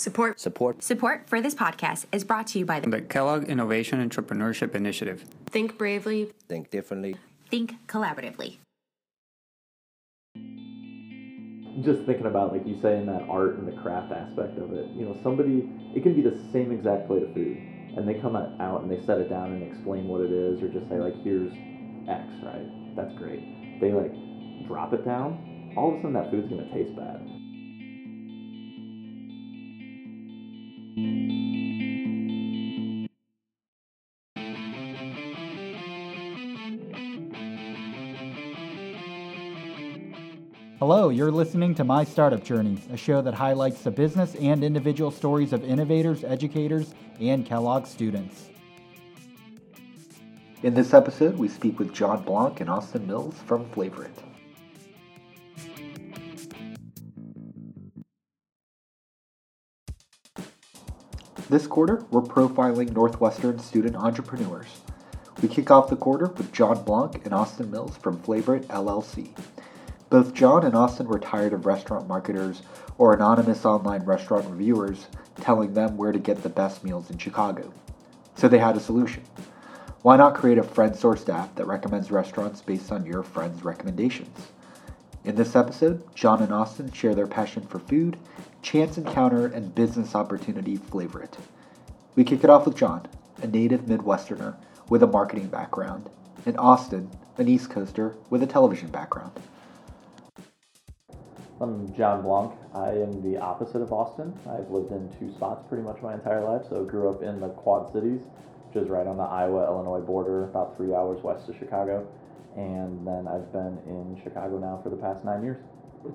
Support. Support. Support for this podcast is brought to you by the The Kellogg Innovation Entrepreneurship Initiative. Think bravely. Think differently. Think Collaboratively. just thinking about like you saying that art and the craft aspect of it you know somebody it can be the same exact plate of food and they come out out and they set it down and explain what it is or just say like here's x right that's great they like drop it down all of a sudden that food's going to taste bad Hello, you're listening to My Startup Journey, a show that highlights the business and individual stories of innovators, educators, and Kellogg students. In this episode, we speak with John Blanc and Austin Mills from Flavorite. This quarter, we're profiling Northwestern student entrepreneurs. We kick off the quarter with John Blanc and Austin Mills from Flavorite LLC. Both John and Austin were tired of restaurant marketers or anonymous online restaurant reviewers telling them where to get the best meals in Chicago. So they had a solution. Why not create a friend sourced app that recommends restaurants based on your friends' recommendations? In this episode, John and Austin share their passion for food, chance encounter, and business opportunity flavorite. We kick it off with John, a native Midwesterner with a marketing background, and Austin, an East Coaster with a television background. i'm john blanc i am the opposite of austin i've lived in two spots pretty much my entire life so grew up in the quad cities which is right on the iowa illinois border about three hours west of chicago and then I've been in Chicago now for the past nine years.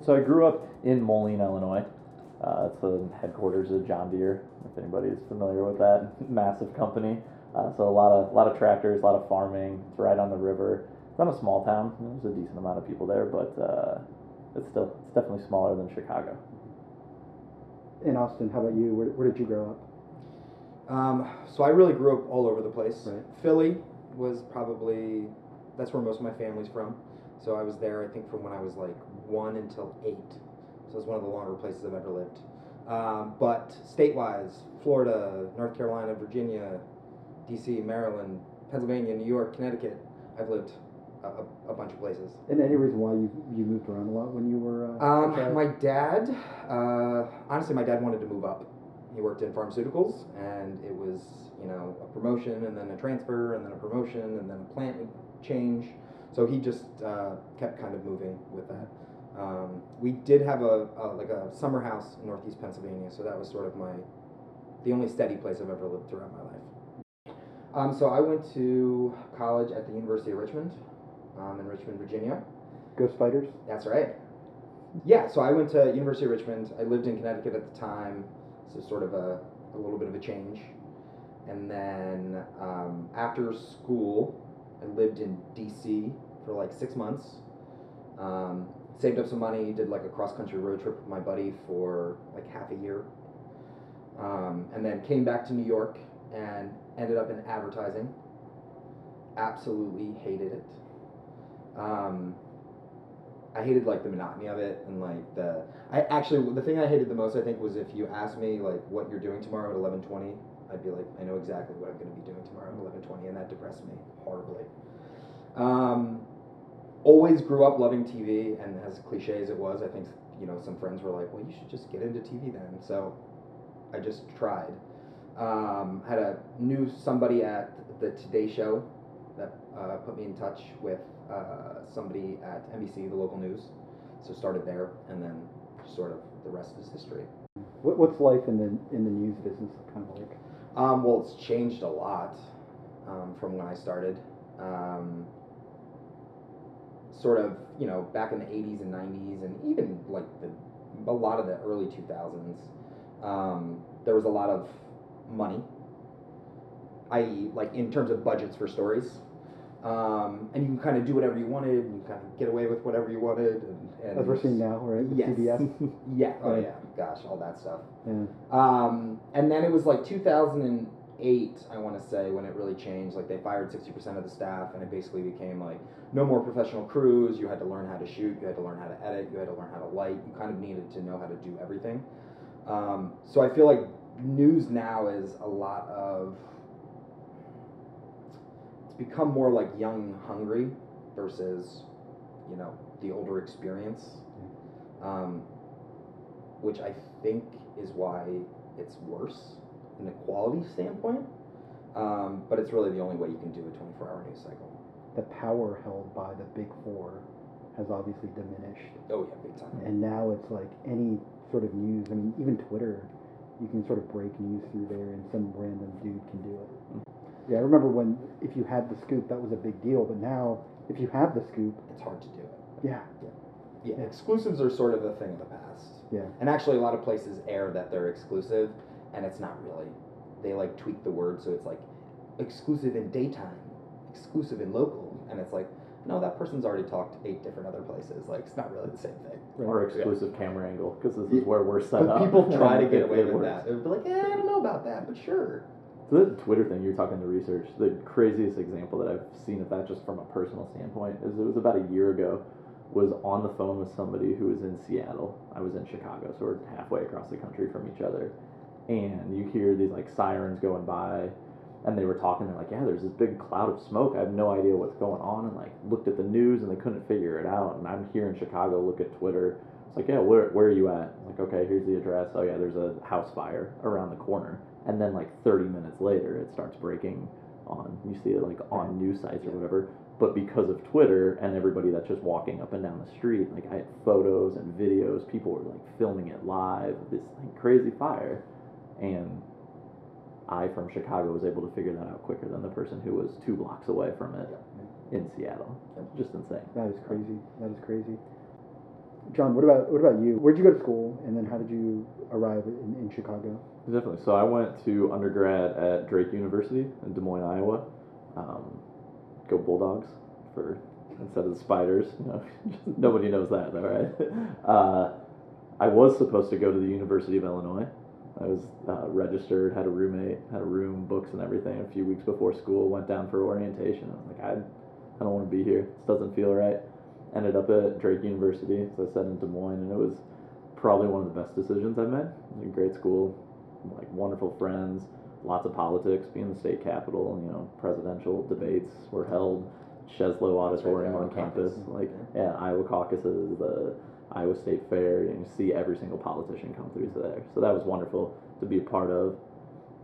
So I grew up in Moline, Illinois. Uh, it's the headquarters of John Deere, if anybody is familiar with that massive company. Uh, so a lot of a lot of tractors, a lot of farming. It's right on the river. It's not a small town. There's a decent amount of people there, but uh, it's still it's definitely smaller than Chicago. In Austin, how about you? Where, where did you grow up? Um, so I really grew up all over the place. Right. Philly was probably that's where most of my family's from. So I was there, I think, from when I was like one until eight. So it's one of the longer places I've ever lived. Um, but state-wise, Florida, North Carolina, Virginia, D.C., Maryland, Pennsylvania, New York, Connecticut, I've lived a, a, bunch of places. And any reason why you you moved around a lot when you were? Uh, Um, my dad, uh, honestly, my dad wanted to move up. He worked in pharmaceuticals, and it was, you know, a promotion, and then a transfer, and then a promotion, and then a plant would change. So he just uh, kept kind of moving with that. Um, we did have a, a like a summer house in Northeast Pennsylvania, so that was sort of my the only steady place I've ever lived throughout my life. Um, so I went to college at the University of Richmond, um, in Richmond, Virginia. Go Spiders. That's right. Yeah, so I went to University of Richmond. I lived in Connecticut at the time, so sort of a, a little bit of a change. And then um, after school, I lived in DC for like six months. Um, saved up some money, did like a cross country road trip with my buddy for like half a year. Um, and then came back to New York and ended up in advertising. Absolutely hated it. Um, I hated like the monotony of it and like the I actually the thing I hated the most I think was if you asked me like what you're doing tomorrow at eleven twenty, I'd be like I know exactly what I'm going to be doing tomorrow at eleven twenty, and that depressed me horribly. Um, always grew up loving TV, and as cliche as it was, I think you know some friends were like, well, you should just get into TV then. So I just tried. Um, had a knew somebody at the Today Show that uh, put me in touch with uh, somebody at NBC, the local news. So started there, and then sort of the rest is history. What, what's life in the in the news business kind of like? Um, well, it's changed a lot um, from when I started. Um, sort of, you know, back in the 80s and 90s, and even like the, a lot of the early 2000s, um, there was a lot of money, i.e., like in terms of budgets for stories. Um, and you can kind of do whatever you wanted, and you kind of get away with whatever you wanted. And, and As we're seeing now, right? With Yes. CBS. yeah, oh Right. yeah, gosh, all that stuff. yeah. Um, and then it was like 2008, I want to say, when it really changed. Like they fired 60% of the staff, and it basically became like no more professional crews. You had to learn how to shoot, you had to learn how to edit, you had to learn how to light. You kind of needed to know how to do everything. Um, so I feel like news now is a lot of. It's become more like young hungry versus, you know, the older experience. Um, which I think is why it's worse in a quality standpoint. Um, but it's really the only way you can do a 24 hour news cycle. The power held by the big four has obviously diminished. Oh, yeah, big time. And now it's like any sort of news. I mean, even Twitter, you can sort of break news through there, and some random dude can do it. Yeah, I remember when if you had the scoop, that was a big deal. But now, if you have the scoop, It's hard to do it. yeah, Yeah, exclusives are sort of a thing of the past. Yeah, And actually, a lot of places air that they're exclusive, and it's not really. They like tweak the word so it's like exclusive in daytime, exclusive in local, and it's like, no, that person's already talked eight different other places. Like, it's not really the same thing. right. Or exclusive camera angle, because this is where we're set But up. people try to get away with works. that. They'll be like, eh, I don't know about that, but sure. So the Twitter thing, you're talking to research. The craziest example that I've seen of that, just from a personal standpoint, is it was about a year ago. Was on the phone with somebody who was in Seattle. I was in Chicago, so we're halfway across the country from each other. And you hear these like sirens going by, and they were talking. They're like, "Yeah, there's this big cloud of smoke. I have no idea what's going on." And like looked at the news, and they couldn't figure it out. And I'm here in Chicago. Look at Twitter. It's like, "Yeah, where where are you at?" I'm like, okay, here's the address. Oh yeah, there's a house fire around the corner and then like 30 minutes later it starts breaking on you see it like on news sites or whatever but because of twitter and everybody that's just walking up and down the street like i had photos and videos people were like filming it live this like crazy fire and i from chicago was able to figure that out quicker than the person who was two blocks away from it in seattle just insane That is crazy. That is crazy. John, what about what about you? Where'd you go to school, and then how did you arrive in, in Chicago? Definitely. So I went to undergrad at Drake University in Des Moines, Iowa. Um, go Bulldogs for instead of the Spiders. You know, nobody knows that, though, right? Uh, I was supposed to go to the University of Illinois. I was uh, registered, had a roommate, had a room, books, and everything. A few weeks before school, went down for orientation. I was like, I, I don't want to be here. This doesn't feel right. Ended up at Drake University, as I said, in Des Moines, and it was probably one of the best decisions I've made. It was a great school, like wonderful friends, lots of politics, being the state capital, you know, presidential debates were held, Sheslow Auditorium Iowa on campus, caucus. like yeah, Iowa caucuses, the Iowa State Fair, and you see every single politician come through there. So that was wonderful to be a part of.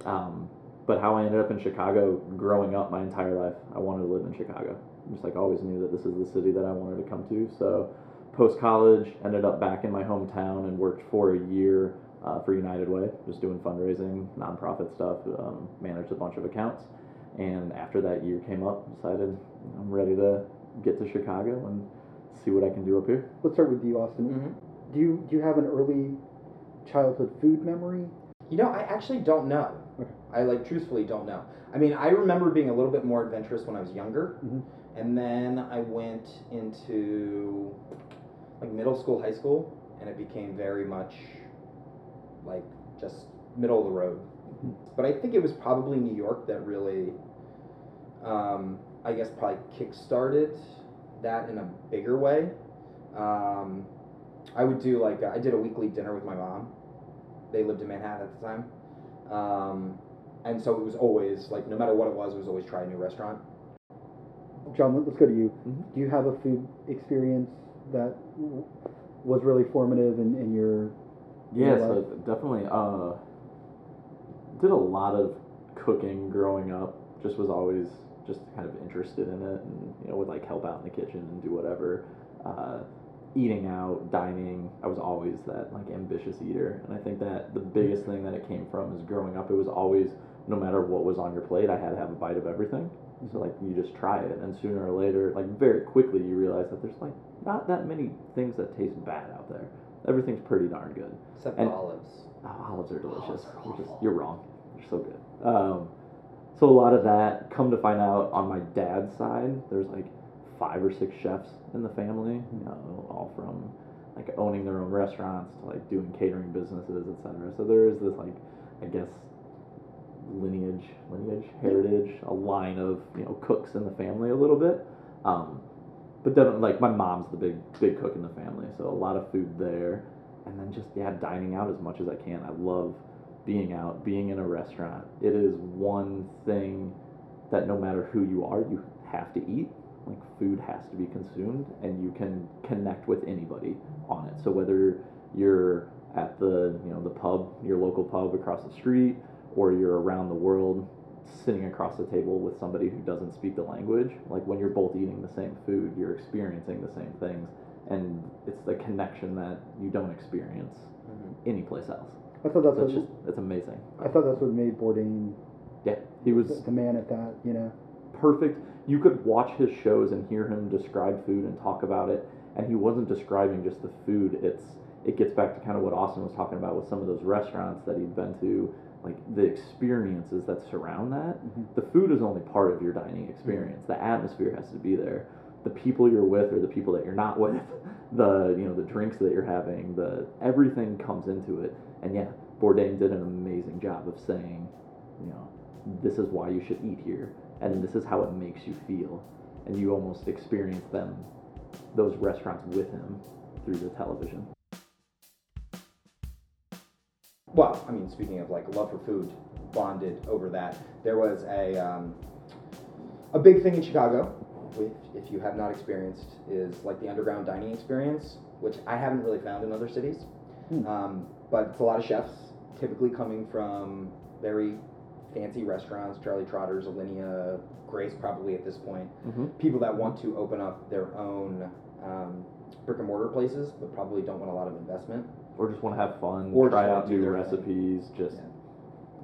Um, but how I ended up in Chicago, growing up my entire life, I wanted to live in Chicago. Just like always knew that this is the city that I wanted to come to. So post college, ended up back in my hometown and worked for a year uh, for United Way, just doing fundraising, nonprofit stuff, um, managed a bunch of accounts. And after that year came up, decided I'm ready to get to Chicago and see what I can do up here. Let's start with you, Austin. Mm-hmm. Do you do you have an early childhood food memory? You know, I actually don't know. Okay. I like truthfully don't know. I mean, I remember being a little bit more adventurous when I was younger, Mhm. and then I went into like middle school, high school, and it became very much like just middle of the road. But I think it was probably New York that really, um, I guess, probably kickstarted that in a bigger way. Um, I would do like I did a weekly dinner with my mom. They lived in Manhattan at the time, um, and so it was always like no matter what it was, it was always try a new restaurant. John, let- let's go to you. Mhm. Do you have a food experience that w- was really formative in, in your Yeah, so definitely uh, did a lot of cooking growing up. Just was always just kind of interested in it, and you know would like help out in the kitchen and do whatever. Uh, eating out, dining. I was always that like ambitious eater, and I think that the biggest thing that it came from is growing up. It was always no matter what was on your plate, I had to have a bite of everything. So like you just try it, and sooner or later, like very quickly, you realize that there's like not that many things that taste bad out there. Everything's pretty darn good. Except And- olives. Oh, olives are delicious. Olives are You're, just, you're wrong. They're so good. Um, so a lot of that. Come to find out, on my dad's side, there's like five or six chefs in the family. You know, all from like owning their own restaurants to like doing catering businesses, etc. So there is this like, I guess, lineage, lineage, heritage, a line of you know cooks in the family a little bit. Um, but definitely, like my mom's the big big cook in the family, so a lot of food there. and then just yeah, dining out as much as I can. I love being out, being in a restaurant. It is one thing that no matter who you are, you have to eat. Like food has to be consumed, and you can connect with anybody on it. So whether you're at the you know the pub, your local pub across the street, or you're around the world sitting across the table with somebody who doesn't speak the language, like when you're both eating the same food, you're experiencing the same things, and it's the connection that you don't experience Mhm. anyplace else. I thought that's So it's what, just it's amazing. I thought that's what made Bourdain Yeah, he was the, the man at that. You know. perfect. You could watch his shows and hear him describe food and talk about it, and he wasn't describing just the food. It's it gets back to kind of what Austin was talking about with some of those restaurants that he'd been to, like the experiences that surround that. Mhm. The food is only part of your dining experience. The atmosphere has to be there. The people you're with or the people that you're not with, the you know the drinks that you're having, the everything comes into it. And yeah, Bourdain did an amazing job of saying, you know, this is why you should eat here, and this is how it makes you feel, and you almost experience them, those restaurants with him through the television. Well, I mean, speaking of like love for food, bonded over that. There was a um, a big thing in Chicago, which if you have not experienced, is like the underground dining experience, which I haven't really found in other cities. Hmm. Um, but it's a lot of chefs, typically coming from very fancy restaurants, Charlie Trotter's, Alinea, Grace, probably at this point. Mm-hmm. People that want to open up their own um, brick and mortar places, but probably don't want a lot of investment. Or just want to have fun, Or try out new recipes. Just Yeah.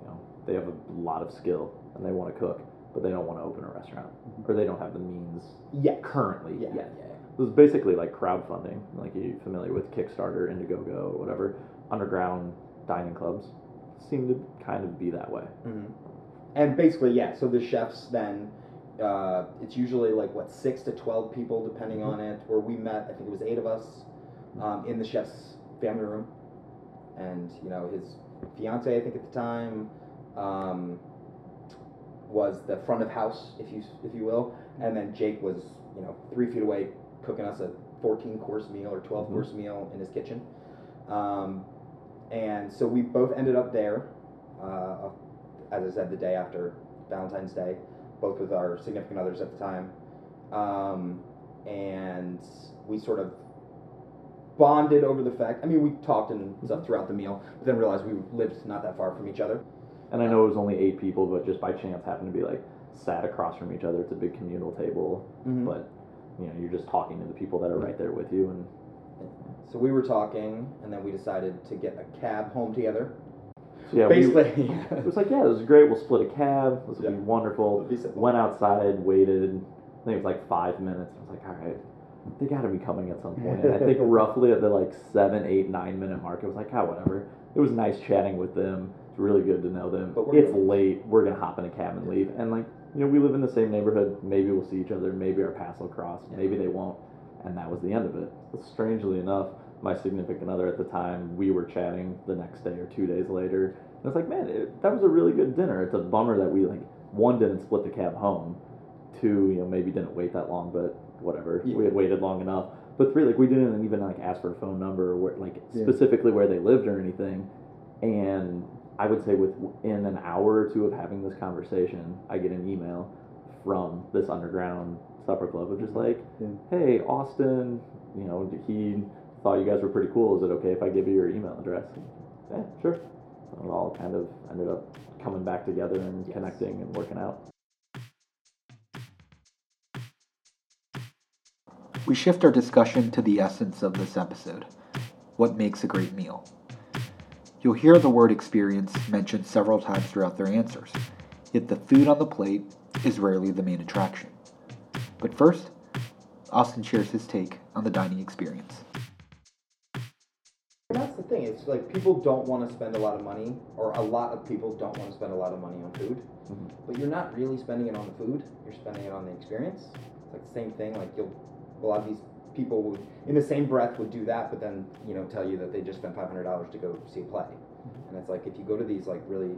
you know, they have a lot of skill and they want to cook, but they don't want to open a restaurant, or they don't have the means Yeah. currently Yeah. yet. yeah, yeah. It was basically like crowdfunding. Like you familiar with Kickstarter, Indiegogo, whatever. Underground dining clubs seem to kind of be that way. hmm And basically, yeah. So the chefs then, uh, it's usually like what six to twelve people, depending on it. Where we met, I think it was eight of us, um, in the chef's family room, and you know his fiance, I think at the time, um, was the front of house, if you if you will, and then Jake was you know three feet away cooking us a fourteen course meal or 12 course meal in his kitchen. Um, and so we both ended up there, uh, as I said, the day after Valentine's Day, both with our significant others at the time. Um, and we sort of bonded over the fact, I mean, we talked and stuff throughout the meal, but then realized we lived not that far from each other. And I know it was only eight people, but just by chance happened to be like sat across from each other. It's a big communal table, Mhm. but you know you're just talking to the people that are right there with you, and So we were talking, and then we decided to get a cab home together. So yeah, we- it was like yeah, it was great. We'll split a cab. This will Yeah. be wonderful. Be. Went outside, waited. I think it was like five minutes. I was like, all right, they got to be coming at some point. And I think roughly at the like seven, eight, nine minute mark, it was like, oh, whatever. It was nice chatting with them. It's really good to know them. But it's gonna- late. We're gonna hop in a cab and leave. And like, you know, we live in the same neighborhood. Maybe we'll see each other. Maybe our paths will cross. Maybe they won't. And that was the end of it. But strangely enough, my significant other at the time, we were chatting the next day or two days later. And it's like, man, it, that was a really good dinner. It's a bummer that we like one didn't split the cab home, two, you know, maybe didn't wait that long, but whatever. Yeah. We had waited long enough. But three, like we didn't even like ask for a phone number or where, like Yeah. specifically where they lived or anything. And I would say within an hour or two of having this conversation, I get an email from this underground supper club of just mm-hmm. like, Yeah. hey, Austin, you know, he thought you guys were pretty cool. Is it okay if I give you your email address? Yeah, sure. So it all kind of ended up coming back together and Yes. connecting and working out. We shift our discussion to the essence of this episode what makes a great meal. You'll hear the word experience mentioned several times throughout their answers, yet the food on the plate is rarely the main attraction. But first, Austin shares his take on the dining experience. The thing. It's like people don't want to spend a lot of money, or a lot of people don't want to spend a lot of money on food. Mhm. But you're not really spending it on the food. You're spending it on the experience. It's like the same thing. Like you'll, a lot of these people would, in the same breath, would do that, but then you know tell you that they just spent five hundred dollars to go see a play. And it's like if you go to these like really,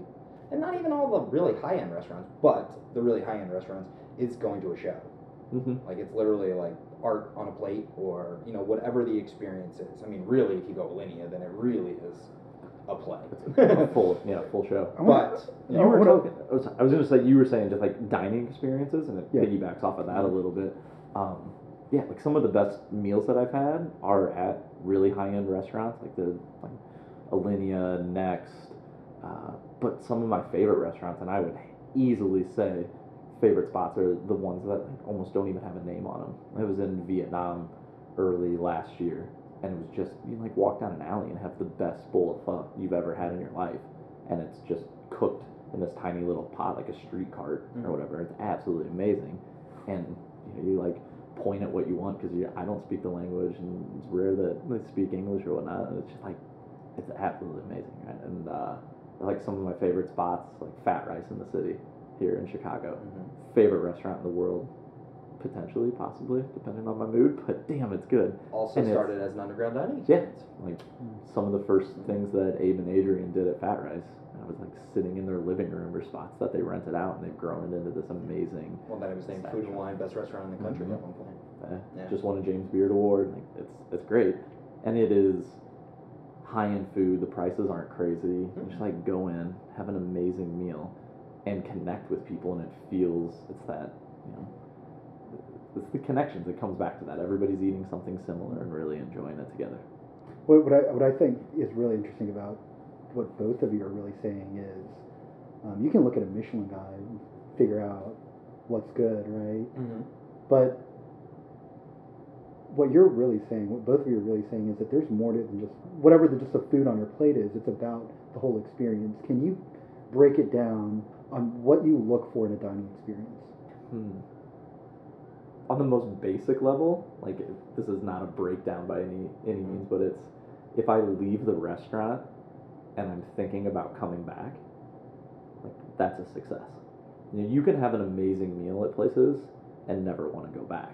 and not even all the really high end restaurants, but the really high end restaurants, it's going to a show. Mhm. Like it's literally like art on a plate, or you know whatever the experience is. I mean, really, if you go Alinea, then it really is a play. A full, yeah, full show. I wanna- but You I were talking. I was, I was going to say you were saying just like dining experiences, and it Yeah. piggybacks off of that a little bit. Um, yeah, like some of the best meals that I've had are at really high end restaurants, like the like Alinea, Next. Uh, but some of my favorite restaurants, and I would easily say favorite spots are the ones that like, almost don't even have a name on them. I was in Vietnam early last year, and it was just you like walk down an alley and have the best bowl of pho you've ever had in your life, and it's just cooked in this tiny little pot like a street cart Mhm. or whatever. It's absolutely amazing, and you, know, you like point at what you want because I don't speak the language, and it's rare that they speak English or whatnot. And it's just like it's absolutely amazing, right? And uh, like some of my favorite spots, like Fat Rice in the city here in Chicago. Mhm. Favorite restaurant in the world, potentially, possibly, depending on my mood. But damn, it's good. also And started as an underground dining Yeah, experience. like some of the first things that Abe and Adrienne did at Fat Rice. I was like sitting in their living room or spots that they rented out, and they've grown it into this amazing. Well, that it was named Food and Wine Best Restaurant in the country Mhm. at one point. Yeah. Just won a James Beard Award. Like it's it's great, and it is high end food. The prices aren't crazy. You just like go in, have an amazing meal, and connect with people, and it feels it's that you know. It's the connections. It comes back to that. Everybody's eating something similar and really enjoying it together. What, what, I, what I think is really interesting about what both of you are really saying is um, you can look at a Michelin guide and figure out what's good, right? Mm-hmm. But what you're really saying, what both of you are really saying, is that there's more to it than just whatever the just the food on your plate is. It's about the whole experience. Can you break it down on what you look for in a dining experience? Hmm. On the most basic level, like this is not a breakdown by any any means, but it's if I leave the restaurant and I'm thinking about coming back, like that's a success. You, know, you can have an amazing meal at places and never want to go back.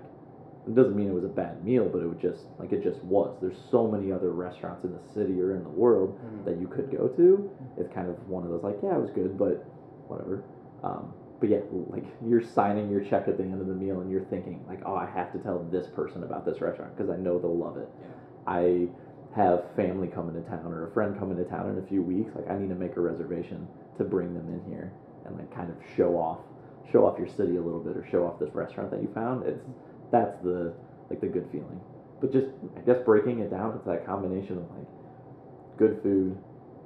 It doesn't mean it was a bad meal, but it would just like it just was. There's so many other restaurants in the city or in the world Mhm. that you could go to. It's kind of one of those like, yeah, it was good, but whatever. Um, but yeah, like you're signing your check at the end of the meal and you're thinking like, oh, I have to tell this person about this restaurant because I know they'll love it. Yeah. I have family coming to town or a friend coming to town in a few weeks. Like I need to make a reservation to bring them in here and like kind of show off, show off your city a little bit or show off this restaurant that you found. It's that's the like the good feeling. But just I guess breaking it down, it's that combination of like good food.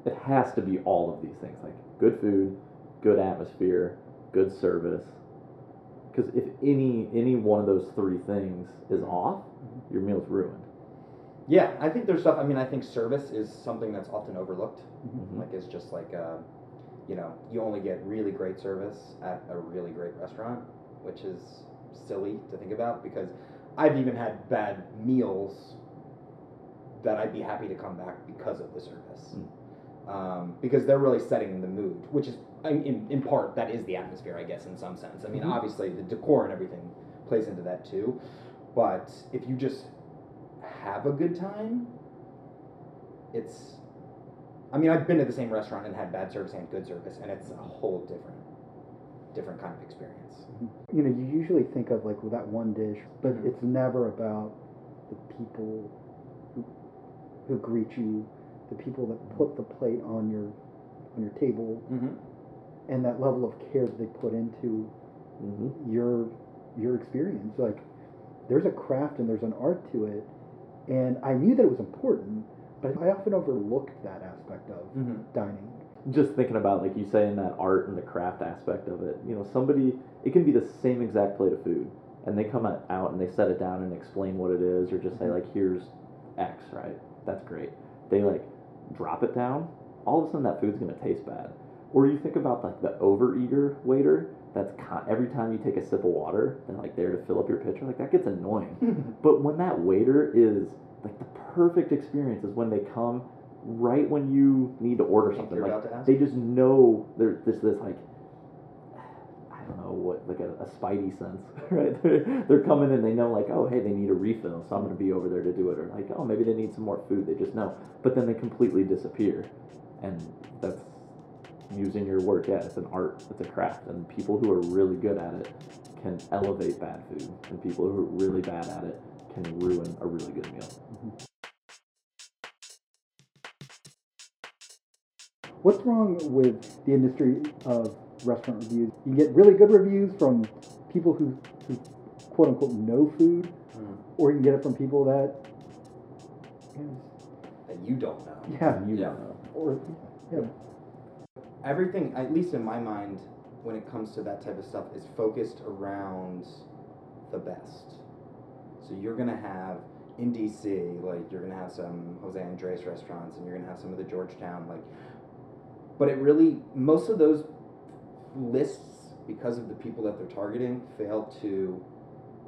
It has to be all of these things like good food, good atmosphere, good service. Because if any any one of those three things is off, your meal's ruined. Yeah, I think there's stuff. I mean, I think service is something that's often overlooked. Mhm. Like, it's just like, uh, you know, you only get really great service at a really great restaurant, which is silly to think about because I've even had bad meals that I'd be happy to come back because of the service. Um, because they're really setting the mood, which is, I mean, in, in part, that is the atmosphere, I guess, in some sense. I mean, Mhm. obviously, the decor and everything plays into that too. But if you just have a good time, it's. I mean, I've been to the same restaurant and had bad service and good service, and it's a whole different, different kind of experience. You know, you usually think of like that one dish, but Mhm. it's never about the people who, who greet you, the people that put the plate on your on your table, Mm-hmm. And that level of care that they put into Mm-hmm. your your experience. Like there's a craft and there's an art to it, and I knew that it was important, but I often overlooked that aspect of Mm-hmm. dining. just thinking about like you saying that art and the craft aspect of it you know somebody it can be the same exact plate of food and they come out and they set it down and explain what it is or just say like here's x right that's great they like drop it down all of a sudden that food's going to taste bad or you think about like the overeater waiter that's con- every time you take a sip of water they're like there to fill up your pitcher like that gets annoying but when that waiter is like the perfect experience is when they come right when you need to order something. Like about to ask? they just know there's this this like I don't know what like a, a spidey sense, right? They're, they're coming and they know like oh hey they need a refill so I'm gonna be over there to do it or like oh maybe they need some more food they just know but then they completely disappear and that's using your work. Yeah, it's an art, it's a craft, and people who are really good at it can elevate bad food, and people who are really bad at it can ruin a really good meal. What's wrong with the industry of restaurant reviews? You get really good reviews from people who, who quote unquote know food, Mm. or you can get it from people that, you know, That you don't know. yeah, You Yeah. don't know. or yeah, everything, at least in my mind, when it comes to that type of stuff, is focused around the best. So you're gonna have in DC, like you're gonna have some Jose Andres restaurants, and you're gonna have some of the Georgetown, like. But it really, most of those lists, because of the people that they're targeting, fail to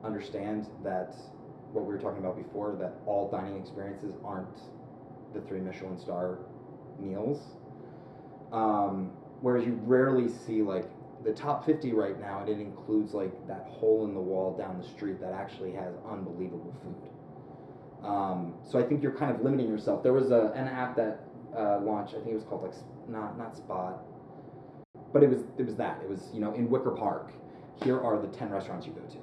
understand that what we were talking about before, that all dining experiences aren't the three Michelin star meals. Um, whereas you rarely see like the top 50 right now, and it includes like that hole in the wall down the street that actually has unbelievable food. Um, so I think you're kind of limiting yourself. There was a, an app that uh, launched, I think it was called like not not Spot, but it was it was that it was you know in Wicker Park. Here are the 10 restaurants you go to,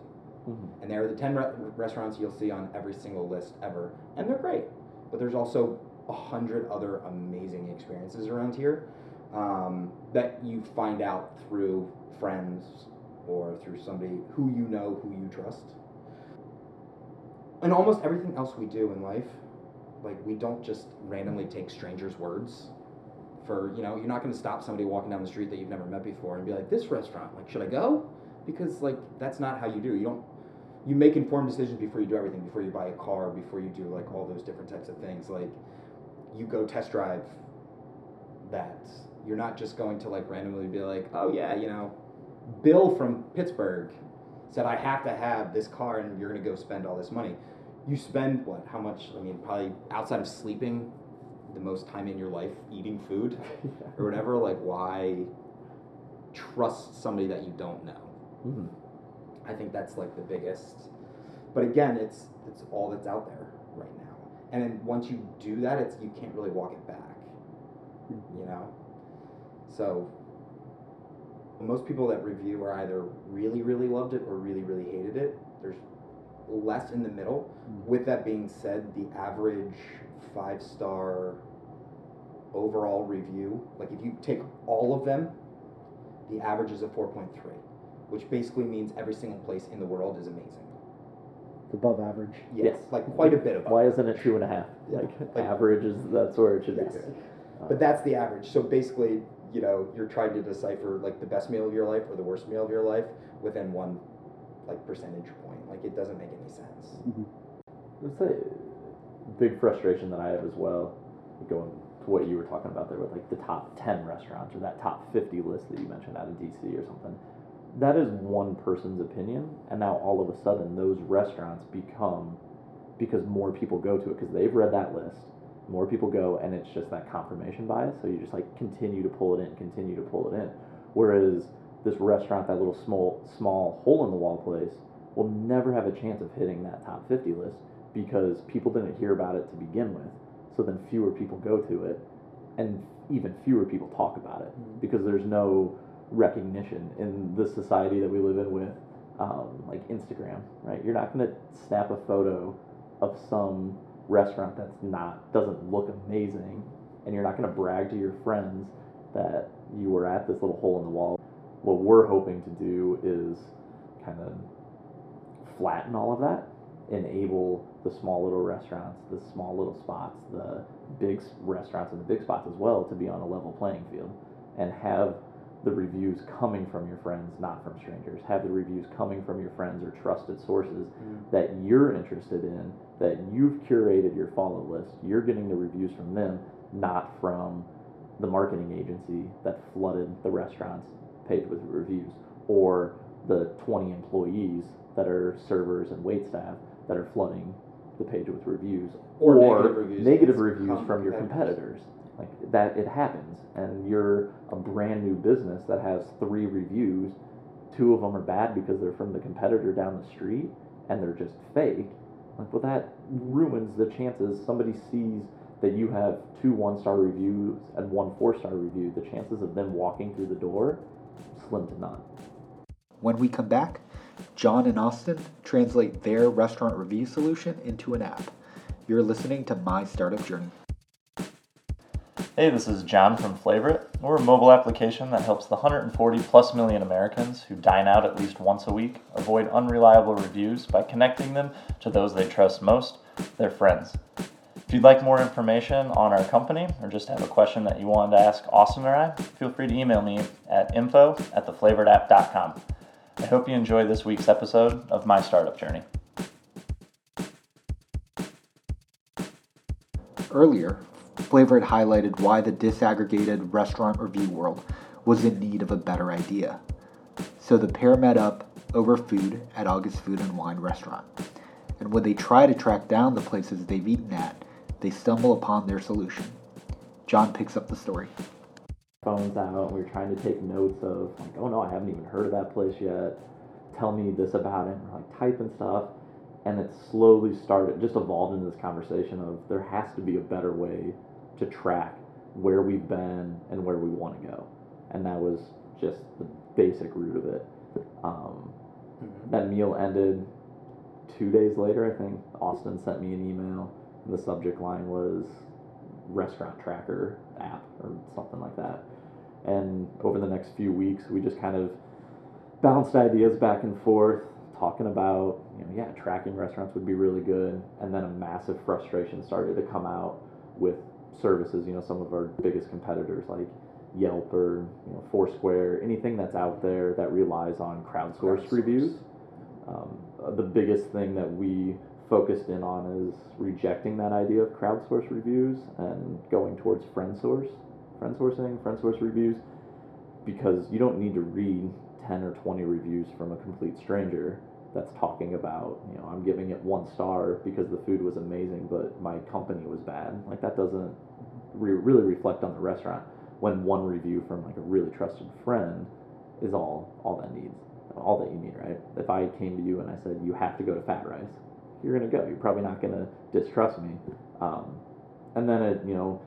Mhm. and there are the 10 re- restaurants you'll see on every single list ever, and they're great. But there's also a hundred other amazing experiences around here um, that you find out through friends or through somebody who you know, who you trust. And almost everything else we do in life, like we don't just randomly take strangers' words. For you know, you're not going to stop somebody walking down the street that you've never met before and be like, "This restaurant, like, should I go?" Because like that's not how you do. You don't. You make informed decisions before you do everything. Before you buy a car, before you do like all those different types of things. Like, you go test drive that. You're not just going to like randomly be like, "Oh yeah, you know, Bill from Pittsburgh said I have to have this car and you're going to go spend all this money. You spend what? How much? I mean, probably outside of sleeping, the most time in your life eating food or whatever. Like, why trust somebody that you don't know? Mhm. I think that's like the biggest. But again, it's it's all that's out there right now. And then once you do that, it's you can't really walk it back. Mm-hmm. You know. So most people that review are either really really loved it or really really hated it. There's less in the middle. Mm-hmm. With that being said, the average five star overall review, like if you take all of them, the average is a 4.3, which basically means every single place in the world is amazing. above average. Yes, Yes. like quite a bit of Why isn't it two and a half? Yeah. Like, Like- average is that's where it should Yes. be. But that's the average. So basically, you know, you're trying to decipher like the best meal of your life or the worst meal of your life within one like percentage point. Like it doesn't make any sense. Mm-hmm. It's a big frustration that I have as well, going to what you were talking about there with like the top 10 restaurants or that top 50 list that you mentioned out of DC or something. That is one person's opinion, and now all of a sudden those restaurants become, because more people go to it because they've read that list, more people go, and it's just that confirmation bias. So you just like continue to pull it in, continue to pull it in. Whereas this restaurant, that little small small hole in the wall place, will never have a chance of hitting that top 50 list because people didn't hear about it to begin with. So then fewer people go to it, and even fewer people talk about it because there's no recognition in the society that we live in with um, like Instagram, right? You're not going to snap a photo of some restaurant that's not doesn't look amazing, and you're not going to brag to your friends that you were at this little hole in the wall. What we're hoping to do is kind of flatten all of that, enable the small little restaurants, the small little spots, the big restaurants and the big spots as well to be on a level playing field and have the reviews coming from your friends, not from strangers. Have the reviews coming from your friends or trusted sources mm. that you're interested in, that you've curated your follow list. You're getting the reviews from them, not from the marketing agency that flooded the restaurant's page with reviews or the 20 employees that are servers and wait staff that are flooding the page with reviews Or negative reviews negative from reviews from your competitors. competitors like that it happens and you're a brand new business that has three reviews two of them are bad because they're from the competitor down the street and they're just fake like well that ruins the chances somebody sees that you have two one star reviews and one four star review, the chances of them walking through the door slim to none. When we come back, John and Austin translate their restaurant review solution into an app. You're listening to My Startup Journey. Hey, this is John from Flavorite. We're a mobile application that helps the 140 plus million Americans who dine out at least once a week avoid unreliable reviews by connecting them to those they trust most, their friends. If you'd like more information on our company or just have a question that you wanted to ask Austin or I, feel free to email me at info at theflavoritapp.com. I hope you enjoy this week's episode of My Startup Journey. Earlier, Flavorite highlighted why the disaggregated restaurant review world was in need of a better idea. So the pair met up over food at August Food and Wine Restaurant. And when they try to track down the places they've eaten at, they stumble upon their solution. John picks up the story. Phones out, we are trying to take notes of like, oh no, I haven't even heard of that place yet. Tell me this about it. And we're like typing stuff, and it slowly started, just evolved into this conversation of there has to be a better way to track where we've been and where we want to go, and that was just the basic root of it. Um, That meal ended two days later. I think Austin sent me an email, and the subject line was restaurant tracker app or something like that. And over the next few weeks, we just kind of bounced ideas back and forth, talking about, you know, yeah, tracking restaurants would be really good. And then a massive frustration started to come out with services, you know, some of our biggest competitors like Yelp or, you know, Foursquare, anything that's out there that relies on crowdsourced reviews. Um, the biggest thing that we focused in on is rejecting that idea of crowdsourced reviews and going towards friend source, friend sourcing, friend source reviews, because you don't need to read 10 or 20 reviews from a complete stranger that's talking about, you know, I'm giving it one star because the food was amazing, but my company was bad. Like that doesn't re- really reflect on the restaurant when one review from like a really trusted friend is all all that needs all that you need right? If i came to you and i said you have to go to fat rice you're to go. You're probably not to distrust me. Um, and then it you know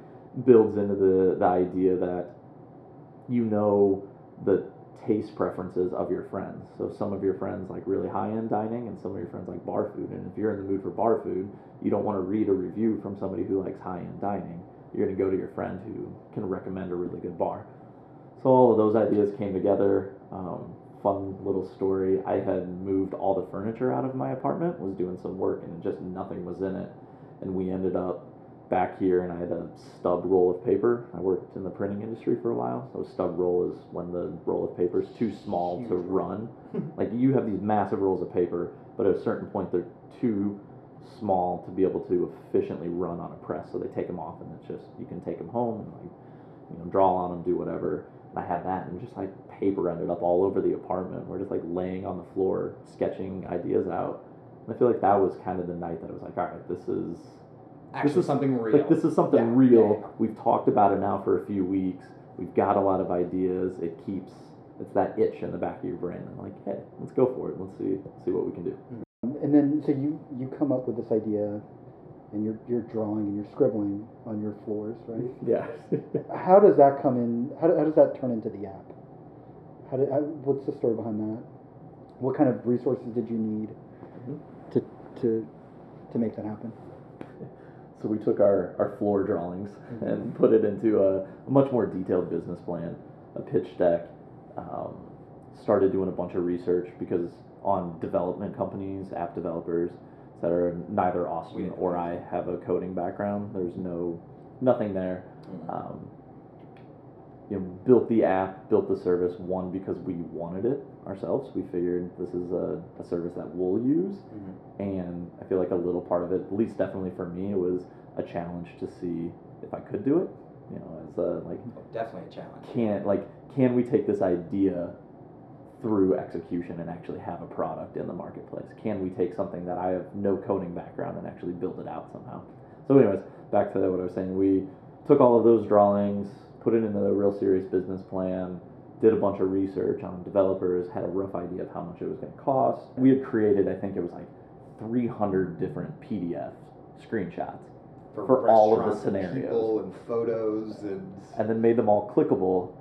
builds into the the idea that you know the taste preferences of your friends so some of your friends like really high end dining and some of your friends like bar food and if you're in the mood for bar food you don't want to read a review from somebody who likes high end dining you're going to go to your friend who can recommend a really good bar. So all of those ideas came together. Um, fun little story. I had moved all the furniture out of my apartment, was doing some work, and just nothing was in it. And we ended up back here, and I had a stub roll of paper. I worked in the printing industry for a while, so a stub roll is when the roll of paper is too small to run. like you have these massive rolls of paper, but at a certain point they're too small to be able to efficiently run on a press. So they take them off, and it's just you can take them home and like you know draw on them, do whatever. And I had that, and just like paper ended up all over the apartment. We're just like laying on the floor, sketching ideas out. And I feel like that was kind of the night that I was like, all right, this is Actually, this is something real. like this is something Yeah, real. yeah, yeah. We've talked about it now for a few weeks. We've got a lot of ideas. It keeps it's that itch in the back of your brain. I'm like, hey, let's go for it. Let's see see what we can do. Mm-hmm. And then, so you you come up with this idea, and you're you're drawing and you're scribbling on your floors, right? Yeah. How does that come in? How, how does that turn into the app? How did? How, what's the story behind that? What kind of resources did you need mm-hmm. to to to make that happen? So we took our, our floor drawings and put it into a, a much more detailed business plan, a pitch deck. Um, started doing a bunch of research because on development companies, app developers that are neither Austin or I have a coding background. There's no nothing there. Um, you know, built the app, built the service. One because we wanted it ourselves. We figured this is a, a service that we'll use, mm-hmm. and I feel like a little part of it, at least definitely for me, it was a challenge to see if I could do it. You know, as a like oh, Definitely a challenge. can like can we take this idea through execution and actually have a product in the marketplace? Can we take something that I have no coding background and actually build it out somehow? So, anyways, back to what I was saying. We took all of those drawings, put it into a real serious business plan, did a bunch of research on developers, had a rough idea of how much it was going to cost. We had created, I think it was like 300 different PDF screenshots for, For all of the restaurants and scenarios. people and photos and and then made them all clickable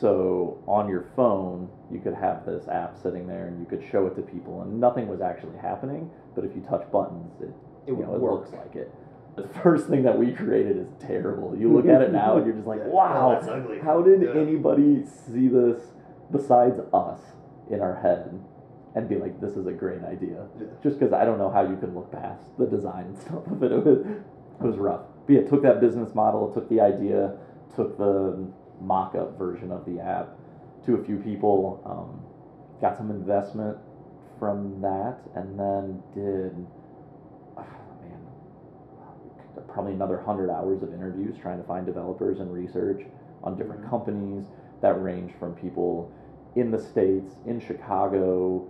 so on your phone you could have this app sitting there and you could show it to people and nothing was actually happening but if you touch buttons it, It you know, it looks like it the first thing that we created is terrible you look at it now and you're just like Yeah. wow Oh, that's ugly. how did Yeah. anybody see this besides us in our head and be like this is a great idea Yeah. just because i don't know how you can look past the design and stuff of it it was, it was rough but yeah took that business model took the idea took the mock-up version of the app to a few people um, got some investment from that and then did probably another 100 hours of interviews trying to find developers and research on different Mhm. companies that range from people in the states in chicago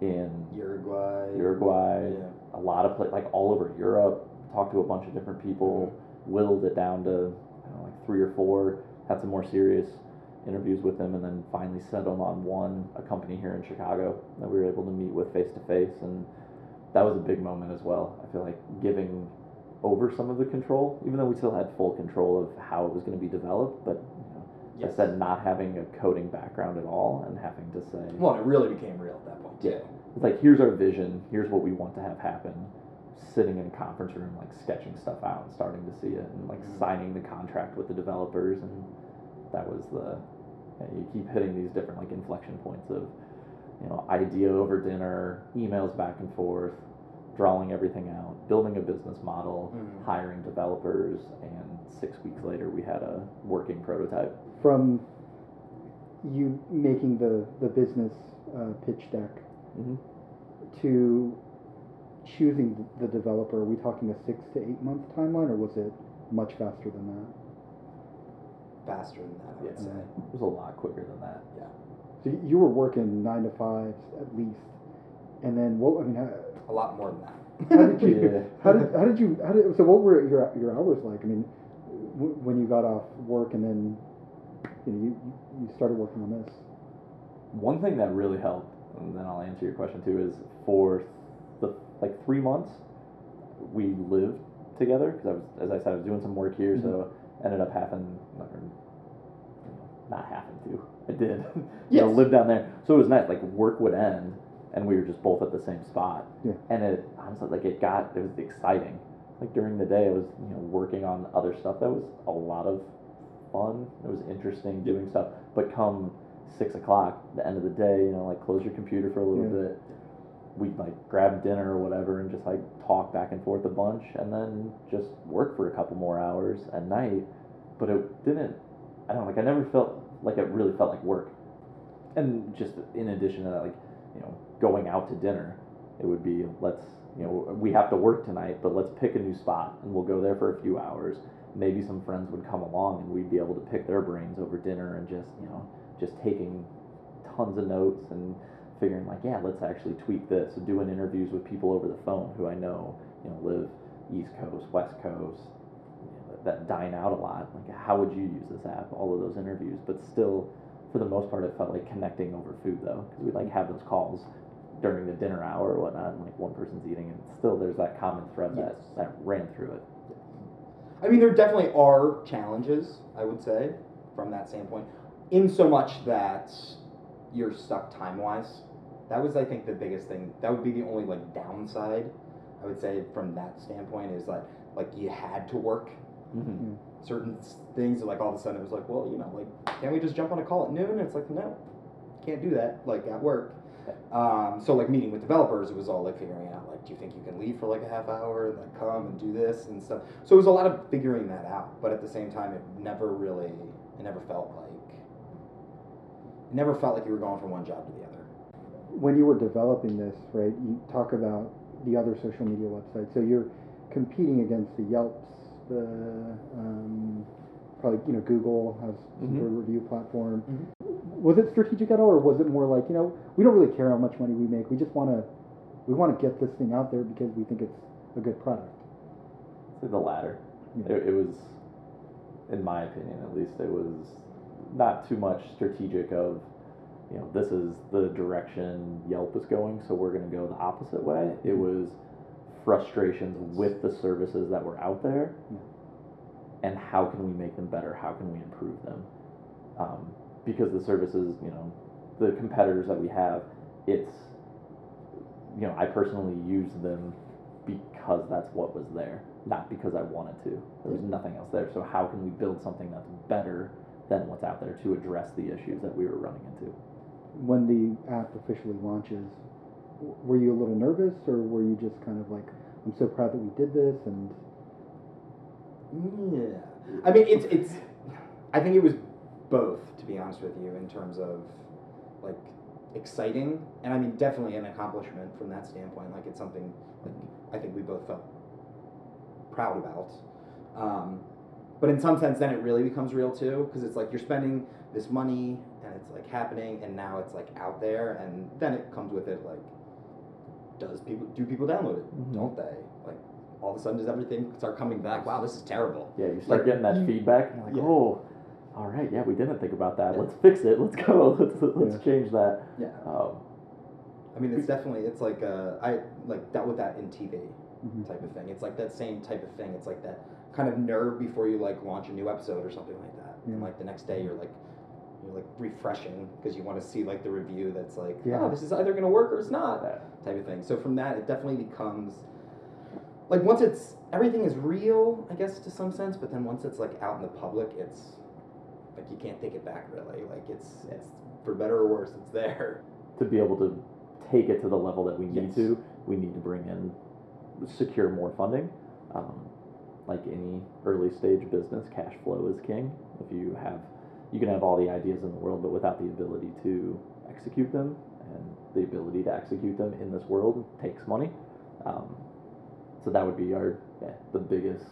in Uruguay. uruguay Yeah. a lot of pla- like all over europe talked to a bunch of different people whittled it down to I don't know, like three or four had some more serious interviews with them and then finally settled on one a company here in chicago that we were able to meet with face to face and that was a big moment as well i feel like giving over some of the control even though we still had full control of how it was going to be developed but you know, Yes. i said not having a coding background at all and having to say Well, it really became real at that point. Yeah. too. it's like here's our vision here's what we want to have happen sitting in a conference room like sketching stuff out and starting to see it and like Mhm. signing the contract with the developers and that was the you keep hitting these different like inflection points of you know idea over dinner emails back and forth drawing everything out building a business model Mhm. hiring developers and six weeks later we had a working prototype From you making the the business uh, pitch deck mm-hmm. to choosing the developer, are we talking a six to eight month timeline, or was it much faster than that? Faster than that, I would Yeah. say. it was a lot quicker than that Yeah. So you were working nine to five at least, and then what? I mean, how, A lot more than that. how did you? Yeah. How did how did you? How did, so what were your your hours like? I mean, w- when you got off work and then you know you you started working on this. One thing that really helped, and then I'll answer your question too, is for the like three months, we lived together because I was, as I said, I was doing some work here, so mm-hmm. ended up having, or, not having to, I did, you know, live down there. So it was nice. Like work would end, and we were just both at the same spot. Yeah. And it honestly, like it got, it was exciting. Like during the day, I was, you know, working on other stuff that was a lot of fun. It was interesting doing stuff. But come six o'clock, the end of the day, you know, like close your computer for a little Yeah. bit. We'd like grab dinner or whatever and just like talk back and forth a bunch and then just work for a couple more hours at night. But it didn't, I don't know, like I never felt like it really felt like work. And just in addition to that, like, you know, going out to dinner, it would be let's, you know, we have to work tonight, but let's pick a new spot and we'll go there for a few hours. Maybe some friends would come along and we'd be able to pick their brains over dinner and just, you know, just taking tons of notes and figuring like, yeah, let's actually tweak this. Doing interviews with people over the phone who I know, you know, live East Coast, West Coast, you know, that dine out a lot. Like, how would you use this app? All of those interviews, but still, for the most part, it felt like connecting over food though, because we'd like have those calls during the dinner hour or whatnot, and like one person's eating, and still there's that common thread Yes. that that ran through it. I mean, there definitely are challenges, I would say, from that standpoint. In so much that you're stuck time wise. That was, I think, the biggest thing. That would be the only like downside, I would say, from that standpoint is like like you had to work Mm-hmm. certain s- things. Like all of a sudden, it was like, well, you know, like can't we just jump on a call at noon? It's like no, can't do that. Like at work. Um, so like meeting with developers, it was all like figuring out like, do you think you can leave for like a half hour and then come and do this and stuff. So it was a lot of figuring that out. But at the same time, it never really, it never felt like, it never felt like you were going from one job to the other. When you were developing this, right? You talk about the other social media websites. So you're competing against the Yelps, the um, probably you know Google has some Mhm. sort of review platform. Mhm. Was it strategic at all, or was it more like you know we don't really care how much money we make. We just want to we want to get this thing out there because we think it's a good product. I'd say the latter. Yeah. It, it was, in my opinion at least, it was not too much strategic of, you know, this is the direction Yelp is going, so we're going to go the opposite way. It was frustrations with the services that were out there, Yeah. and how can we make them better? How can we improve them? Um, because the services, you know, the competitors that we have, it's, you know, I personally use them because that's what was there, not because I wanted to. There was nothing else there. So how can we build something that's better than what's out there to address the issues that we were running into? When the app officially launches, were you a little nervous, or were you just kind of like, I'm so proud that we did this, and Yeah. I mean, it's it's. I think it was both, to be honest with you, in terms of like exciting, and I mean definitely an accomplishment from that standpoint. Like it's something like I think we both felt proud about. Um, but in some sense, then it really becomes real too, because it's like you're spending this money and it's like happening, and now it's like out there, and then it comes with it like, does people do people download it? Mhm. Don't they? Like all of a sudden, does everything start coming back? Wow, this is terrible. Yeah, you start Like, getting that you- feedback, and you're like, Yeah. oh, all right, yeah, we didn't think about that. Yeah. Let's fix it. Let's go. Let's let's Yeah. change that. Yeah. Um, I mean, it's definitely it's like uh, I like dealt with that in TV Mhm. type of thing. It's like that same type of thing. It's like that kind of nerve before you like launch a new episode or something like that. And like the next day, you're like you're like refreshing because you want to see like the review that's like, Yeah. oh, this is either gonna work or it's not type of thing. So from that, it definitely becomes like once it's everything is real, I guess to some sense. But then once it's like out in the public, it's like you can't take it back really. Like it's it's for better or worse, it's there. to be able to take it to the level that we need Yes. to, we need to bring in secure more funding. Um, like any early stage business, cash flow is king. If you have, you can have all the ideas in the world, but without the ability to execute them, and the ability to execute them in this world takes money. Um, so that would be our yeah, the biggest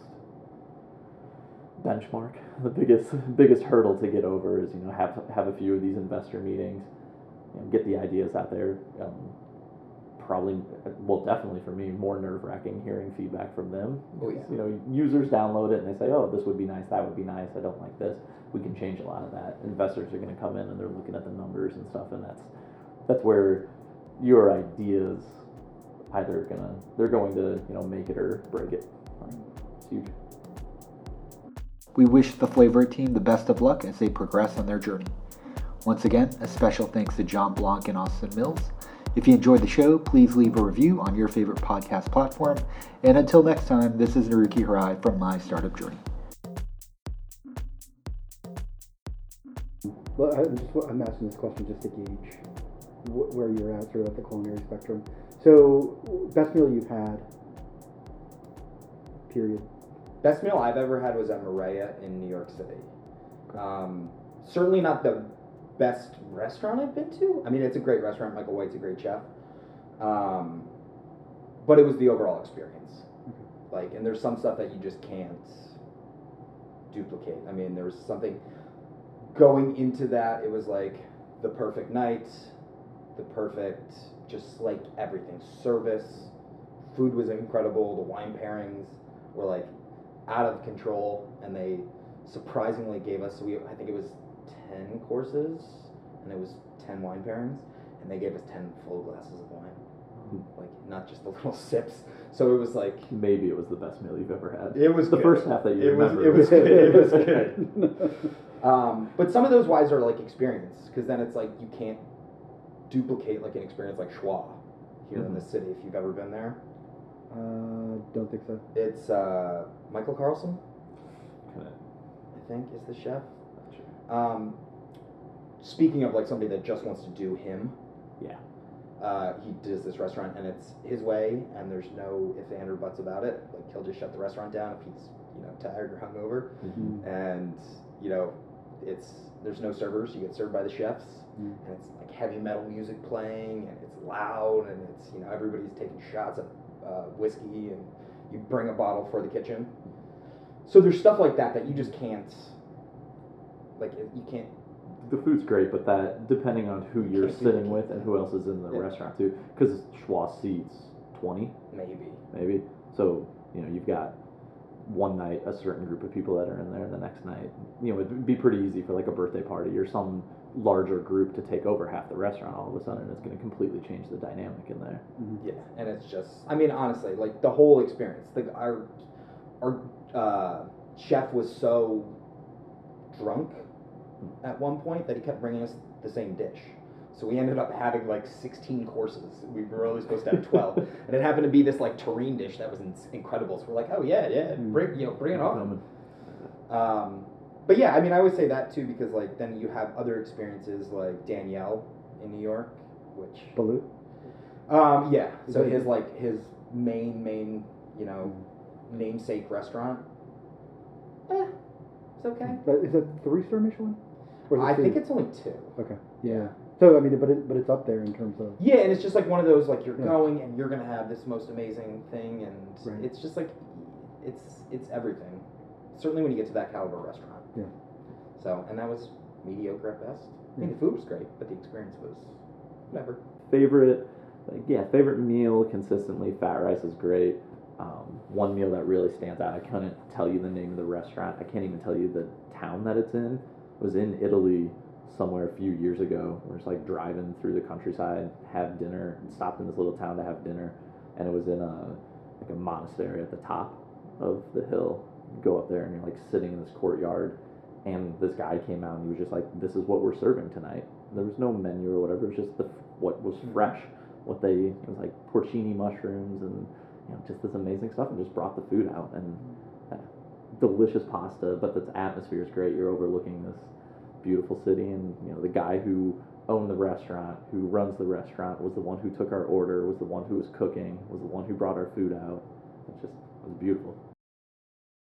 benchmark, the biggest biggest hurdle to get over is you know have have a few of these investor meetings, get the ideas out there. Um, probably, well, definitely for me, more nerve wracking hearing feedback from them. Oh, yeah. You know, users download it and they say, oh, this would be nice, that would be nice, I don't like this. We can change a lot of that. Investors are going to come in and they're looking at the numbers and stuff, and that's that's where your ideas either gonna they're going to you know make it or break it. It's huge. We wish the Flavor team the best of luck as they progress on their journey. Once again, a special thanks to John Blanc and Austin Mills. If you enjoyed the show, please leave a review on your favorite podcast platform. And until next time, this is Naruki Harai from My Startup Journey. Well, I'm, just, I'm asking this question just to gauge where you're at, sort of at the culinary spectrum. So, best meal you've had, period. Best meal I've ever had was at Marea in New York City. Um, certainly not the best restaurant I've been to. I mean, it's a great restaurant. Michael White's a great chef. Um, but it was the overall experience. Like, and there's some stuff that you just can't duplicate. I mean, there was something going into that. It was like the perfect night, the perfect, just like everything. Service, food was incredible. The wine pairings were like out of control, and they surprisingly gave us. We I think it was ten courses, and it was ten wine pairings, and they gave us ten full glasses of wine, like not just the little sips. So it was like Maybe it was the best meal you've ever had. it was the good. first half that you it was, remember. it was good. It was good. Um, but some of those wines are like experience, because then it's like you can't duplicate like an experience like Schwa here in the city. If you've ever been there, Uh, don't think so. it's uh, Michael Carlson. Kinda- I think is the chef. Um, speaking of like somebody that just wants to do him, Yeah. uh, he does this restaurant and it's his way, and there's no if and or buts about it. Like he'll just shut the restaurant down if he's you know tired or hungover, Mhm. and you know it's there's no servers. You get served by the chefs, Mm. and it's like heavy metal music playing, and it's loud, and it's you know everybody's taking shots of uh, whiskey, and you bring a bottle for the kitchen. So there's stuff like that that you just can't, like you can't. The food's great, but that depending on who you're sitting duplicate with and who else is in the Yeah. restaurant too, because Schwa seats twenty Maybe. maybe. So you know you've got one night a certain group of people that are in there, the next night you know it'd be pretty easy for like a birthday party or some larger group to take over half the restaurant all of a sudden it's going to completely change the dynamic in there Yeah, and it's just, I mean, honestly, like the whole experience. The our our uh, chef was so drunk at one point that he kept bringing us the same dish. So we ended up having like 16 courses. We were only supposed to have 12, and it happened to be this like terrine dish that was in- incredible. So we're like, oh yeah, yeah, bring you know, bring it on. Um, but yeah, I mean, I always say that too because like then you have other experiences like Daniel in New York, which Boulud? um, yeah. So his like his main main you know namesake restaurant. Eh, it's okay. But is it three star Michelin? Or I two? think it's only two. Okay. Yeah. So I mean, but it, but it's up there in terms of Yeah, and it's just like one of those like you're Yeah. going and you're gonna have this most amazing thing, and Right. it's just like it's it's everything. Certainly when you get to that caliber restaurant. Yeah. So and that was mediocre at best. I mean, the food was great, but the experience was whatever. favorite like yeah favorite meal consistently fat rice is great um, one meal that really stands out i couldn't tell you the name of the restaurant i can't even tell you the town that it's in it was in italy somewhere a few years ago we're just like driving through the countryside have dinner and stopped in this little town to have dinner. And it was in a like a monastery at the top of the hill. You go up there and you're like sitting in this courtyard and this guy came out and he was just like this is what we're serving tonight. There was no menu or whatever it was just the what was mm-hmm. fresh what they it was like porcini mushrooms and you know just this amazing stuff and just brought the food out. And delicious pasta but the atmosphere is great. You're overlooking this beautiful city and you know the guy who owned the restaurant who runs the restaurant was the one who took our order was the one who was cooking was the one who brought our food out. It's just it was beautiful